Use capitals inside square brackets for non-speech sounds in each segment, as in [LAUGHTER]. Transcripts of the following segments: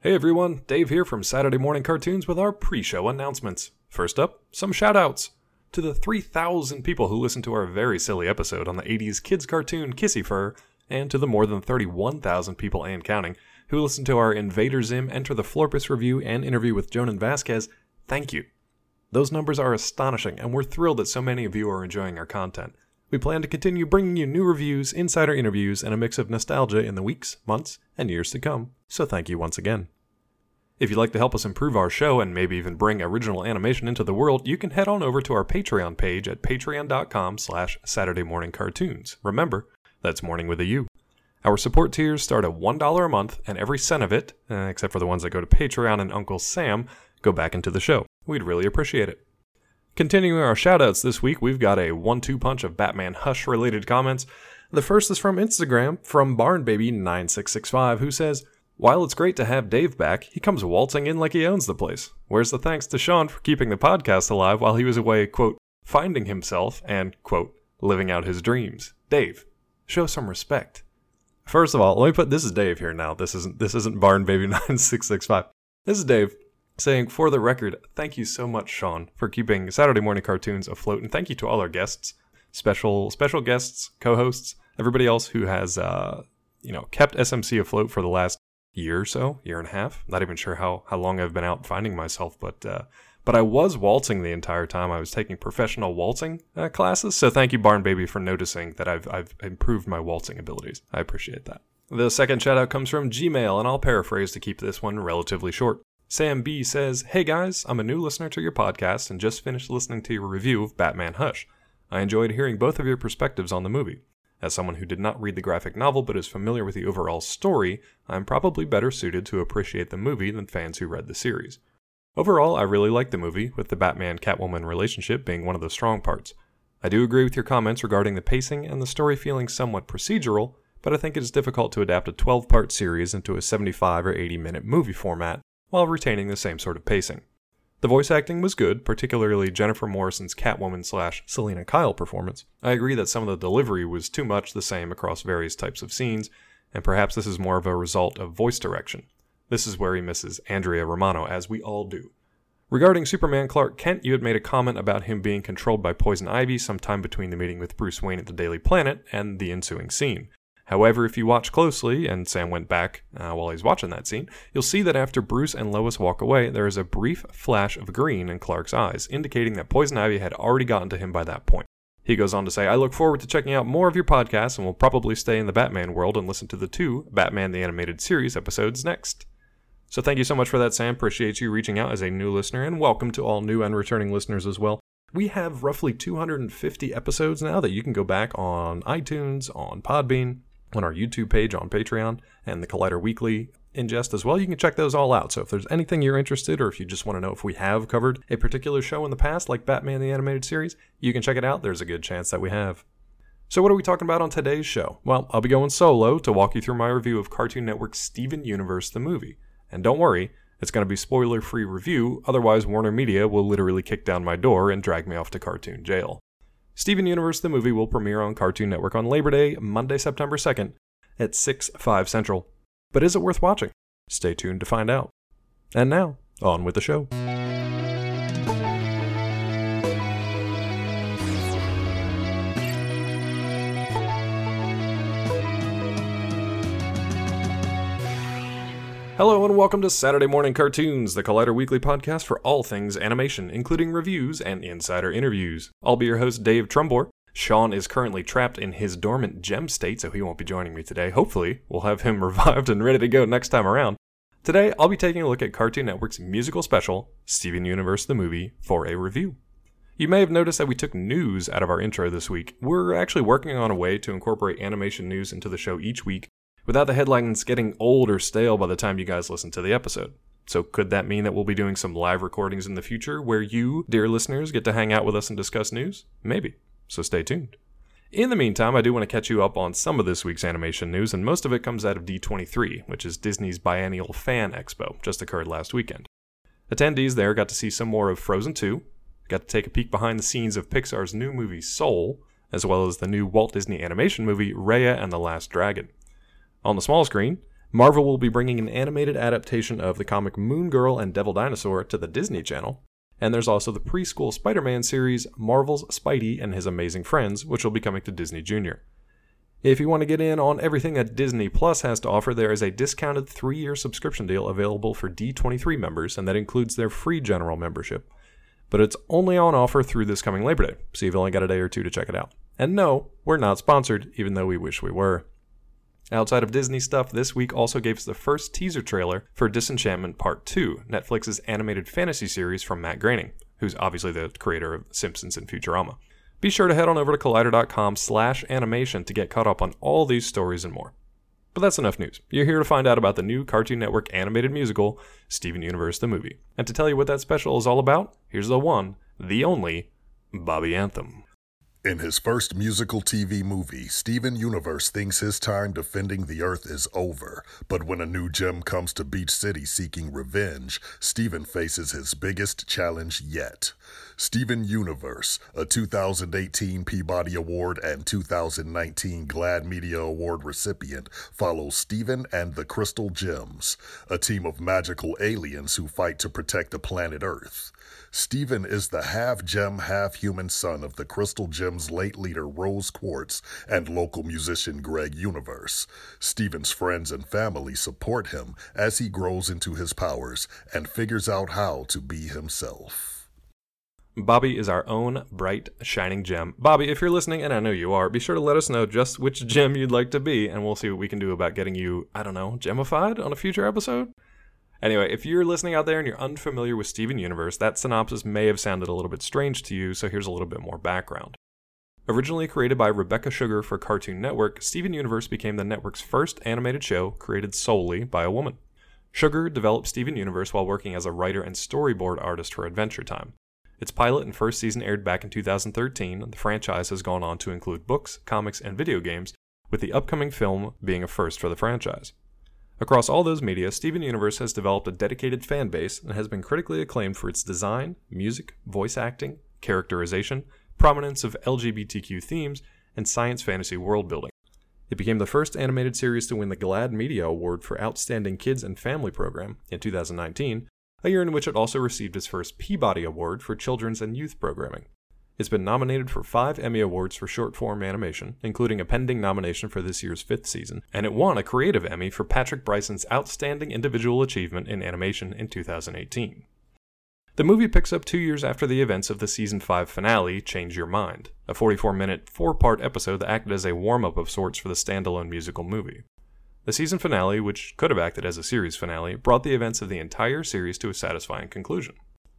Hey everyone, Dave here from Saturday Morning Cartoons with our pre show announcements. First up, some shout outs. To the 3,000 people who listened to our very silly episode on the 80s kids cartoon Kissyfur, and to the more than 31,000 people and counting who listened to our Invader Zim Enter the Florpus review and interview with Jhonen Vasquez, thank you. Those numbers are astonishing, and we're thrilled that so many of you are enjoying our content. We plan to continue bringing you new reviews, insider interviews, and a mix of nostalgia in the weeks, months, and years to come. So thank you once again. If you'd like to help us improve our show and maybe even bring original animation into the world, you can head on over to our Patreon page at patreon.com slash Saturday Morning Cartoons. Remember, that's morning with a U. Our support tiers start at $1 a month, and every cent of it, uh, except for the ones that go to Patreon and Uncle Sam, go back into the show. We'd really appreciate it. Continuing our shoutouts this week, we've got a one two punch of Batman Hush related comments. The first is from Instagram from BarnBaby9665, who says, While it's great to have Dave back, he comes waltzing in like he owns the place. Where's the thanks to Sean for keeping the podcast alive while he was away, quote, finding himself and, quote, living out his dreams? Dave, show some respect. First of all, let me put this is Dave here now. This isn't this isn't BarnBaby9665. [LAUGHS] This is Dave saying, for the record, thank you so much, Sean, for keeping Saturday morning cartoons afloat, and thank you to all our guests, special special guests, co-hosts, everybody else who has uh, you know kept SMC afloat for the last year or so, year and a half. Not even sure how how long I've been out finding myself, but uh, but I was waltzing the entire time. I was taking professional waltzing uh, classes, so thank you, Barn Baby, for noticing that I've I've improved my waltzing abilities. I appreciate that. The second shout out comes from Gmail, and I'll paraphrase to keep this one relatively short. Sam B says, Hey guys, I'm a new listener to your podcast and just finished listening to your review of Batman Hush. I enjoyed hearing both of your perspectives on the movie. As someone who did not read the graphic novel but is familiar with the overall story, I'm probably better suited to appreciate the movie than fans who read the series. Overall, I really like the movie, with the Batman Catwoman relationship being one of the strong parts. I do agree with your comments regarding the pacing and the story feeling somewhat procedural, but I think it is difficult to adapt a 12 part series into a 75 or 80 minute movie format while retaining the same sort of pacing. The voice acting was good, particularly Jennifer Morrison's Catwoman slash Selina Kyle performance. I agree that some of the delivery was too much the same across various types of scenes, and perhaps this is more of a result of voice direction. This is where he misses Andrea Romano, as we all do. Regarding Superman Clark Kent, you had made a comment about him being controlled by Poison Ivy sometime between the meeting with Bruce Wayne at the Daily Planet and the ensuing scene. However, if you watch closely, and Sam went back uh, while he's watching that scene, you'll see that after Bruce and Lois walk away, there is a brief flash of green in Clark's eyes, indicating that Poison Ivy had already gotten to him by that point. He goes on to say, I look forward to checking out more of your podcasts and will probably stay in the Batman world and listen to the two Batman the Animated Series episodes next. So thank you so much for that, Sam. Appreciate you reaching out as a new listener, and welcome to all new and returning listeners as well. We have roughly 250 episodes now that you can go back on iTunes, on Podbean, on our YouTube page, on Patreon, and the Collider Weekly ingest as well. You can check those all out. So if there's anything you're interested, or if you just want to know if we have covered a particular show in the past, like Batman the Animated Series, you can check it out. There's a good chance that we have. So, what are we talking about on today's show? Well, I'll be going solo to walk you through my review of Cartoon Network's Steven Universe the movie. And don't worry, it's going to be spoiler free review, otherwise, Warner Media will literally kick down my door and drag me off to cartoon jail. Steven Universe the movie will premiere on Cartoon Network on Labor Day, Monday, September 2nd at 6, 5 Central. But is it worth watching? Stay tuned to find out. And now, on with the show. Hello and welcome to Saturday Morning Cartoons, the Collider Weekly podcast for all things animation, including reviews and insider interviews. I'll be your host, Dave Trumbore. Sean is currently trapped in his dormant gem state, so he won't be joining me today. Hopefully, we'll have him [LAUGHS] revived and ready to go next time around. Today, I'll be taking a look at Cartoon Network's musical special, Steven Universe the Movie, for a review. You may have noticed that we took news out of our intro this week. We're actually working on a way to incorporate animation news into the show each week without the headlines getting old or stale by the time you guys listen to the episode. So, could that mean that we'll be doing some live recordings in the future where you, dear listeners, get to hang out with us and discuss news? Maybe. So, stay tuned. In the meantime, I do want to catch you up on some of this week's animation news, and most of it comes out of D23, which is Disney's biennial fan expo, just occurred last weekend. Attendees there got to see some more of Frozen 2, got to take a peek behind the scenes of Pixar's new movie Soul, as well as the new Walt Disney animation movie Raya and the Last Dragon. On the small screen, Marvel will be bringing an animated adaptation of the comic Moon Girl and Devil Dinosaur to the Disney Channel. And there's also the preschool Spider Man series, Marvel's Spidey and His Amazing Friends, which will be coming to Disney Junior. If you want to get in on everything that Disney Plus has to offer, there is a discounted three year subscription deal available for D23 members, and that includes their free general membership. But it's only on offer through this coming Labor Day, so you've only got a day or two to check it out. And no, we're not sponsored, even though we wish we were. Outside of Disney stuff, this week also gave us the first teaser trailer for Disenchantment Part 2, Netflix's animated fantasy series from Matt Groening, who's obviously the creator of Simpsons and Futurama. Be sure to head on over to collider.com slash animation to get caught up on all these stories and more. But that's enough news. You're here to find out about the new Cartoon Network animated musical, Steven Universe the Movie. And to tell you what that special is all about, here's the one, the only, Bobby Anthem. In his first musical TV movie, Steven Universe thinks his time defending the Earth is over. But when a new gem comes to Beach City seeking revenge, Steven faces his biggest challenge yet. Steven Universe, a 2018 Peabody Award and 2019 GLAAD Media Award recipient, follows Steven and the Crystal Gems, a team of magical aliens who fight to protect the planet Earth. Steven is the half gem, half human son of the Crystal Gems late leader Rose Quartz and local musician Greg Universe. Steven's friends and family support him as he grows into his powers and figures out how to be himself. Bobby is our own bright, shining gem. Bobby, if you're listening, and I know you are, be sure to let us know just which gem you'd like to be, and we'll see what we can do about getting you, I don't know, gemified on a future episode? Anyway, if you're listening out there and you're unfamiliar with Steven Universe, that synopsis may have sounded a little bit strange to you, so here's a little bit more background. Originally created by Rebecca Sugar for Cartoon Network, Steven Universe became the network's first animated show created solely by a woman. Sugar developed Steven Universe while working as a writer and storyboard artist for Adventure Time. Its pilot and first season aired back in 2013, and the franchise has gone on to include books, comics, and video games, with the upcoming film being a first for the franchise. Across all those media, Steven Universe has developed a dedicated fan base and has been critically acclaimed for its design, music, voice acting, characterization, prominence of LGBTQ themes, and science fantasy world building. It became the first animated series to win the GLAAD Media Award for Outstanding Kids and Family Program in 2019, a year in which it also received its first Peabody Award for Children's and Youth Programming. It's been nominated for five Emmy Awards for short form animation, including a pending nomination for this year's fifth season, and it won a Creative Emmy for Patrick Bryson's Outstanding Individual Achievement in Animation in 2018. The movie picks up two years after the events of the season 5 finale, Change Your Mind, a 44 minute, four part episode that acted as a warm up of sorts for the standalone musical movie. The season finale, which could have acted as a series finale, brought the events of the entire series to a satisfying conclusion.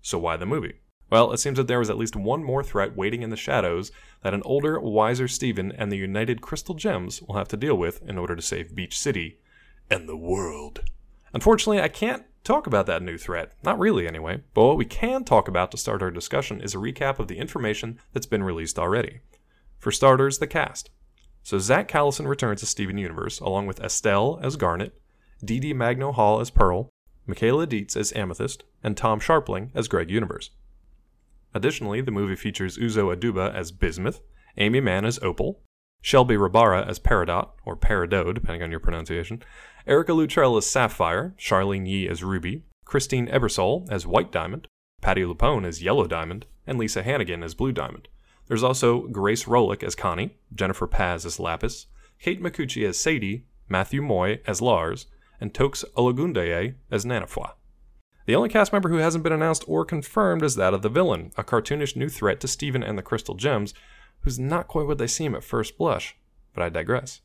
So, why the movie? Well, it seems that there was at least one more threat waiting in the shadows that an older, wiser Steven and the United Crystal Gems will have to deal with in order to save Beach City and the world. Unfortunately, I can't talk about that new threat. Not really, anyway. But what we can talk about to start our discussion is a recap of the information that's been released already. For starters, the cast. So Zach Callison returns to Steven Universe, along with Estelle as Garnet, Dee Dee Magno Hall as Pearl, Michaela Dietz as Amethyst, and Tom Scharpling as Greg Universe. Additionally, the movie features Uzo Aduba as Bismuth, Aimee Mann as Opal, Shelby Rabara as Peridot, or Peridot, depending on your pronunciation, Erica Luttrell as Sapphire, Charlene Yi as Ruby, Christine Ebersole as White Diamond, Patti LuPone as Yellow Diamond, and Lisa Hannigan as Blue Diamond. There's also Grace Rolek as Connie, Jennifer Paz as Lapis, Kate Micucci as Sadie, Matthew Moy as Lars, and Toks Olagundoye as Nanefua. The only cast member who hasn't been announced or confirmed is that of the villain, a cartoonish new threat to Steven and the Crystal Gems, who's not quite what they seem at first blush. But I digress.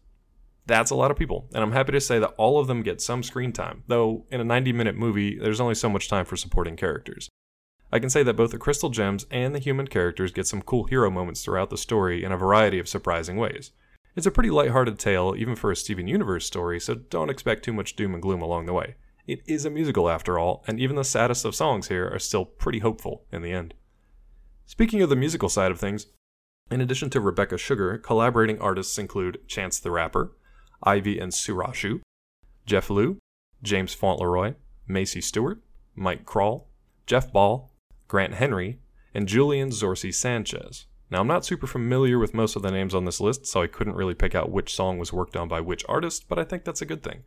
That's a lot of people, and I'm happy to say that all of them get some screen time, though in a 90 minute movie, there's only so much time for supporting characters. I can say that both the Crystal Gems and the human characters get some cool hero moments throughout the story in a variety of surprising ways. It's a pretty lighthearted tale, even for a Steven Universe story, so don't expect too much doom and gloom along the way. It is a musical after all, and even the saddest of songs here are still pretty hopeful in the end. Speaking of the musical side of things, in addition to Rebecca Sugar, collaborating artists include Chance the Rapper, aivi and surasshu, Jeff Liu, James Fauntleroy, Macy Stewart, Mike Krol, Jeff Ball, Grant Henry, and Julian Zorzi Sanchez. Now, I'm not super familiar with most of the names on this list, so I couldn't really pick out which song was worked on by which artist, but I think that's a good thing.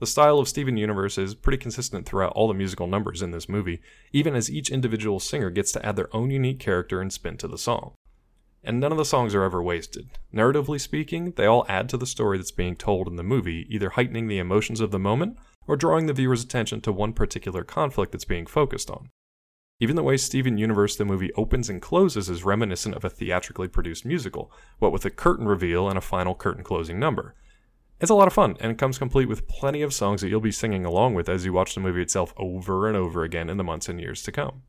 The style of Steven Universe is pretty consistent throughout all the musical numbers in this movie, even as each individual singer gets to add their own unique character and spin to the song. And none of the songs are ever wasted. Narratively speaking, they all add to the story that's being told in the movie, either heightening the emotions of the moment or drawing the viewer's attention to one particular conflict that's being focused on. Even the way Steven Universe the movie opens and closes is reminiscent of a theatrically produced musical, what with a curtain reveal and a final curtain closing number. It's a lot of fun, and it comes complete with plenty of songs that you'll be singing along with as you watch the movie itself over and over again in the months and years to come.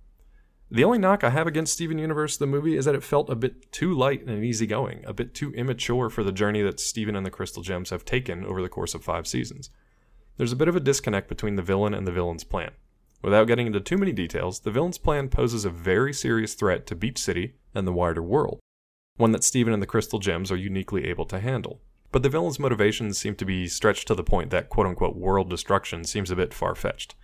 The only knock I have against Steven Universe the movie is that it felt a bit too light and easygoing, a bit too immature for the journey that Steven and the Crystal Gems have taken over the course of five seasons. There's a bit of a disconnect between the villain and the villain's plan. Without getting into too many details, the villain's plan poses a very serious threat to Beach City and the wider world, one that Steven and the Crystal Gems are uniquely able to handle. But the villain's motivations seem to be stretched to the point that quote unquote world destruction seems a bit far fetched.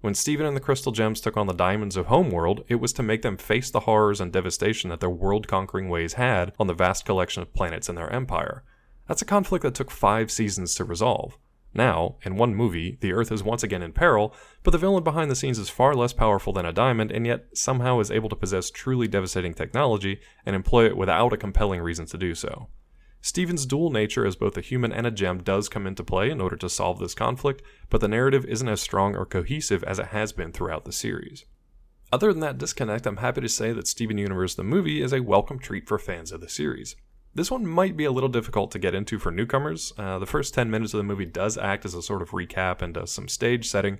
When Steven and the Crystal Gems took on the Diamonds of Homeworld, it was to make them face the horrors and devastation that their world conquering ways had on the vast collection of planets in their empire. That's a conflict that took five seasons to resolve. Now, in one movie, the Earth is once again in peril, but the villain behind the scenes is far less powerful than a diamond and yet somehow is able to possess truly devastating technology and employ it without a compelling reason to do so. Steven's dual nature as both a human and a gem does come into play in order to solve this conflict, but the narrative isn't as strong or cohesive as it has been throughout the series. Other than that disconnect, I'm happy to say that Steven Universe the movie is a welcome treat for fans of the series. This one might be a little difficult to get into for newcomers. Uh, the first 10 minutes of the movie does act as a sort of recap and does some stage setting,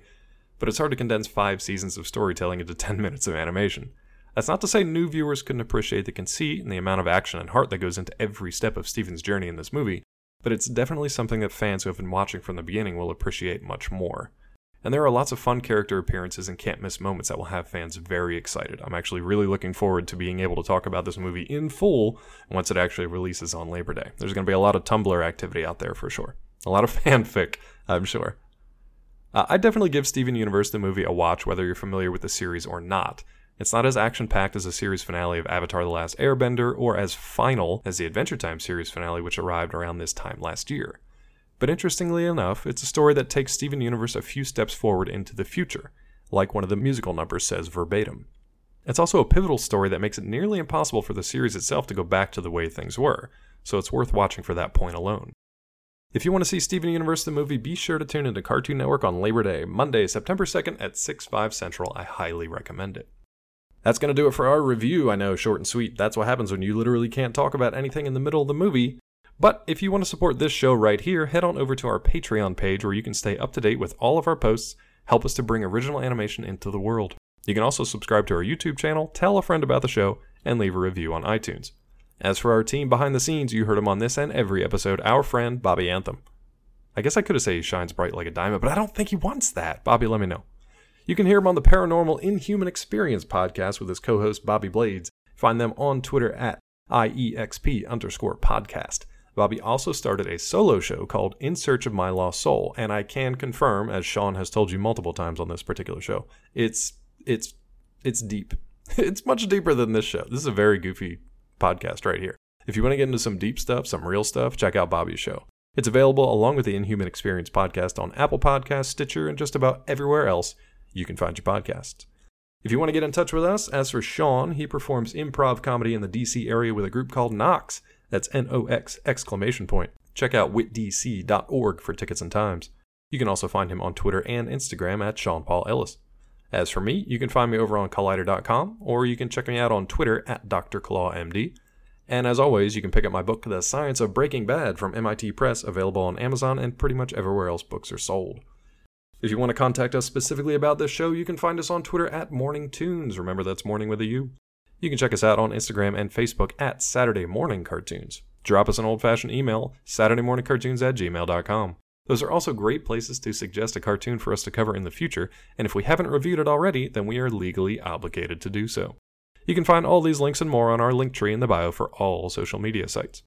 but it's hard to condense five seasons of storytelling into [LAUGHS] 10 minutes of animation. That's not to say new viewers couldn't appreciate the conceit and the amount of action and heart that goes into every step of Steven's journey in this movie, but it's definitely something that fans who have been watching from the beginning will appreciate much more. And there are lots of fun character appearances and can't miss moments that will have fans very excited. I'm actually really looking forward to being able to talk about this movie in full once it actually releases on Labor Day. There's going to be a lot of Tumblr activity out there for sure. A lot of [LAUGHS] fanfic, I'm sure. Uh, I'd definitely give Steven Universe the movie a watch whether you're familiar with the series or not. It's not as action packed as the series finale of Avatar The Last Airbender or as final as the Adventure Time series finale, which arrived around this time last year. But interestingly enough, it's a story that takes Steven Universe a few steps forward into the future, like one of the musical numbers says verbatim. It's also a pivotal story that makes it nearly impossible for the series itself to go back to the way things were, so it's worth watching for that point alone. If you want to see Steven Universe the movie, be sure to tune into Cartoon Network on Labor Day, Monday, September 2nd at 6, 5 Central. I highly recommend it. That's going to do it for our review. I know, short and sweet. That's what happens when you literally can't talk about anything in the middle of the movie. But if you want to support this show right here, head on over to our Patreon page where you can stay up to date with all of our posts, help us to bring original animation into the world. You can also subscribe to our YouTube channel, tell a friend about the show, and leave a review on iTunes. As for our team behind the scenes, you heard him on this and every episode, our friend Bobby Anthem. I guess I could have said he shines bright like a diamond, but I don't think he wants that. Bobby, let me know. You can hear him on the Paranormal Inhuman Experience podcast with his co-host Bobby Blades. Find them on Twitter at IEXP underscore podcast. Bobby also started a solo show called In Search of My Lost Soul, and I can confirm, as Sean has told you multiple times on this particular show, it's it's it's deep. [LAUGHS] It's much deeper than this show. This is a very goofy podcast right here. If you want to get into some deep stuff, some real stuff, check out Bobby's show. It's available along with the Inhuman Experience podcast on Apple Podcasts, Stitcher, and just about everywhere else you can find your podcasts. If you want to get in touch with us, as for Sean, he performs improv comedy in the DC area with a group called Nox. That's N O X exclamation point. Check out witdc.org for tickets and times. You can also find him on Twitter and Instagram at Sean Paul Ellis. As for me, you can find me over on Collider.com or you can check me out on Twitter at Dr. ClawMD. And as always, you can pick up my book, The Science of Breaking Bad from MIT Press, available on Amazon and pretty much everywhere else books are sold. If you want to contact us specifically about this show, you can find us on Twitter at Morning Tunes. Remember, that's morning with a U. You can check us out on Instagram and Facebook at Saturday Morning Cartoons. Drop us an old fashioned email, SaturdayMorningCartoons at gmail.com. Those are also great places to suggest a cartoon for us to cover in the future, and if we haven't reviewed it already, then we are legally obligated to do so. You can find all these links and more on our link tree in the bio for all social media sites.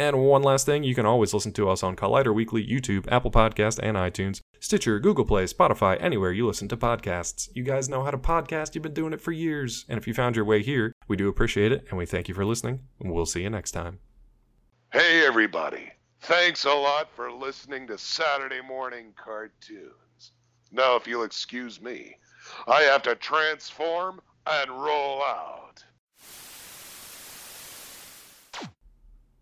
And one last thing, you can always listen to us on Collider Weekly, YouTube, Apple Podcast, and iTunes, Stitcher, Google Play, Spotify, anywhere you listen to podcasts. You guys know how to podcast, you've been doing it for years. And if you found your way here, we do appreciate it, and we thank you for listening, and we'll see you next time. Hey, everybody. Thanks a lot for listening to Saturday Morning Cartoons. Now, if you'll excuse me, I have to transform and roll out.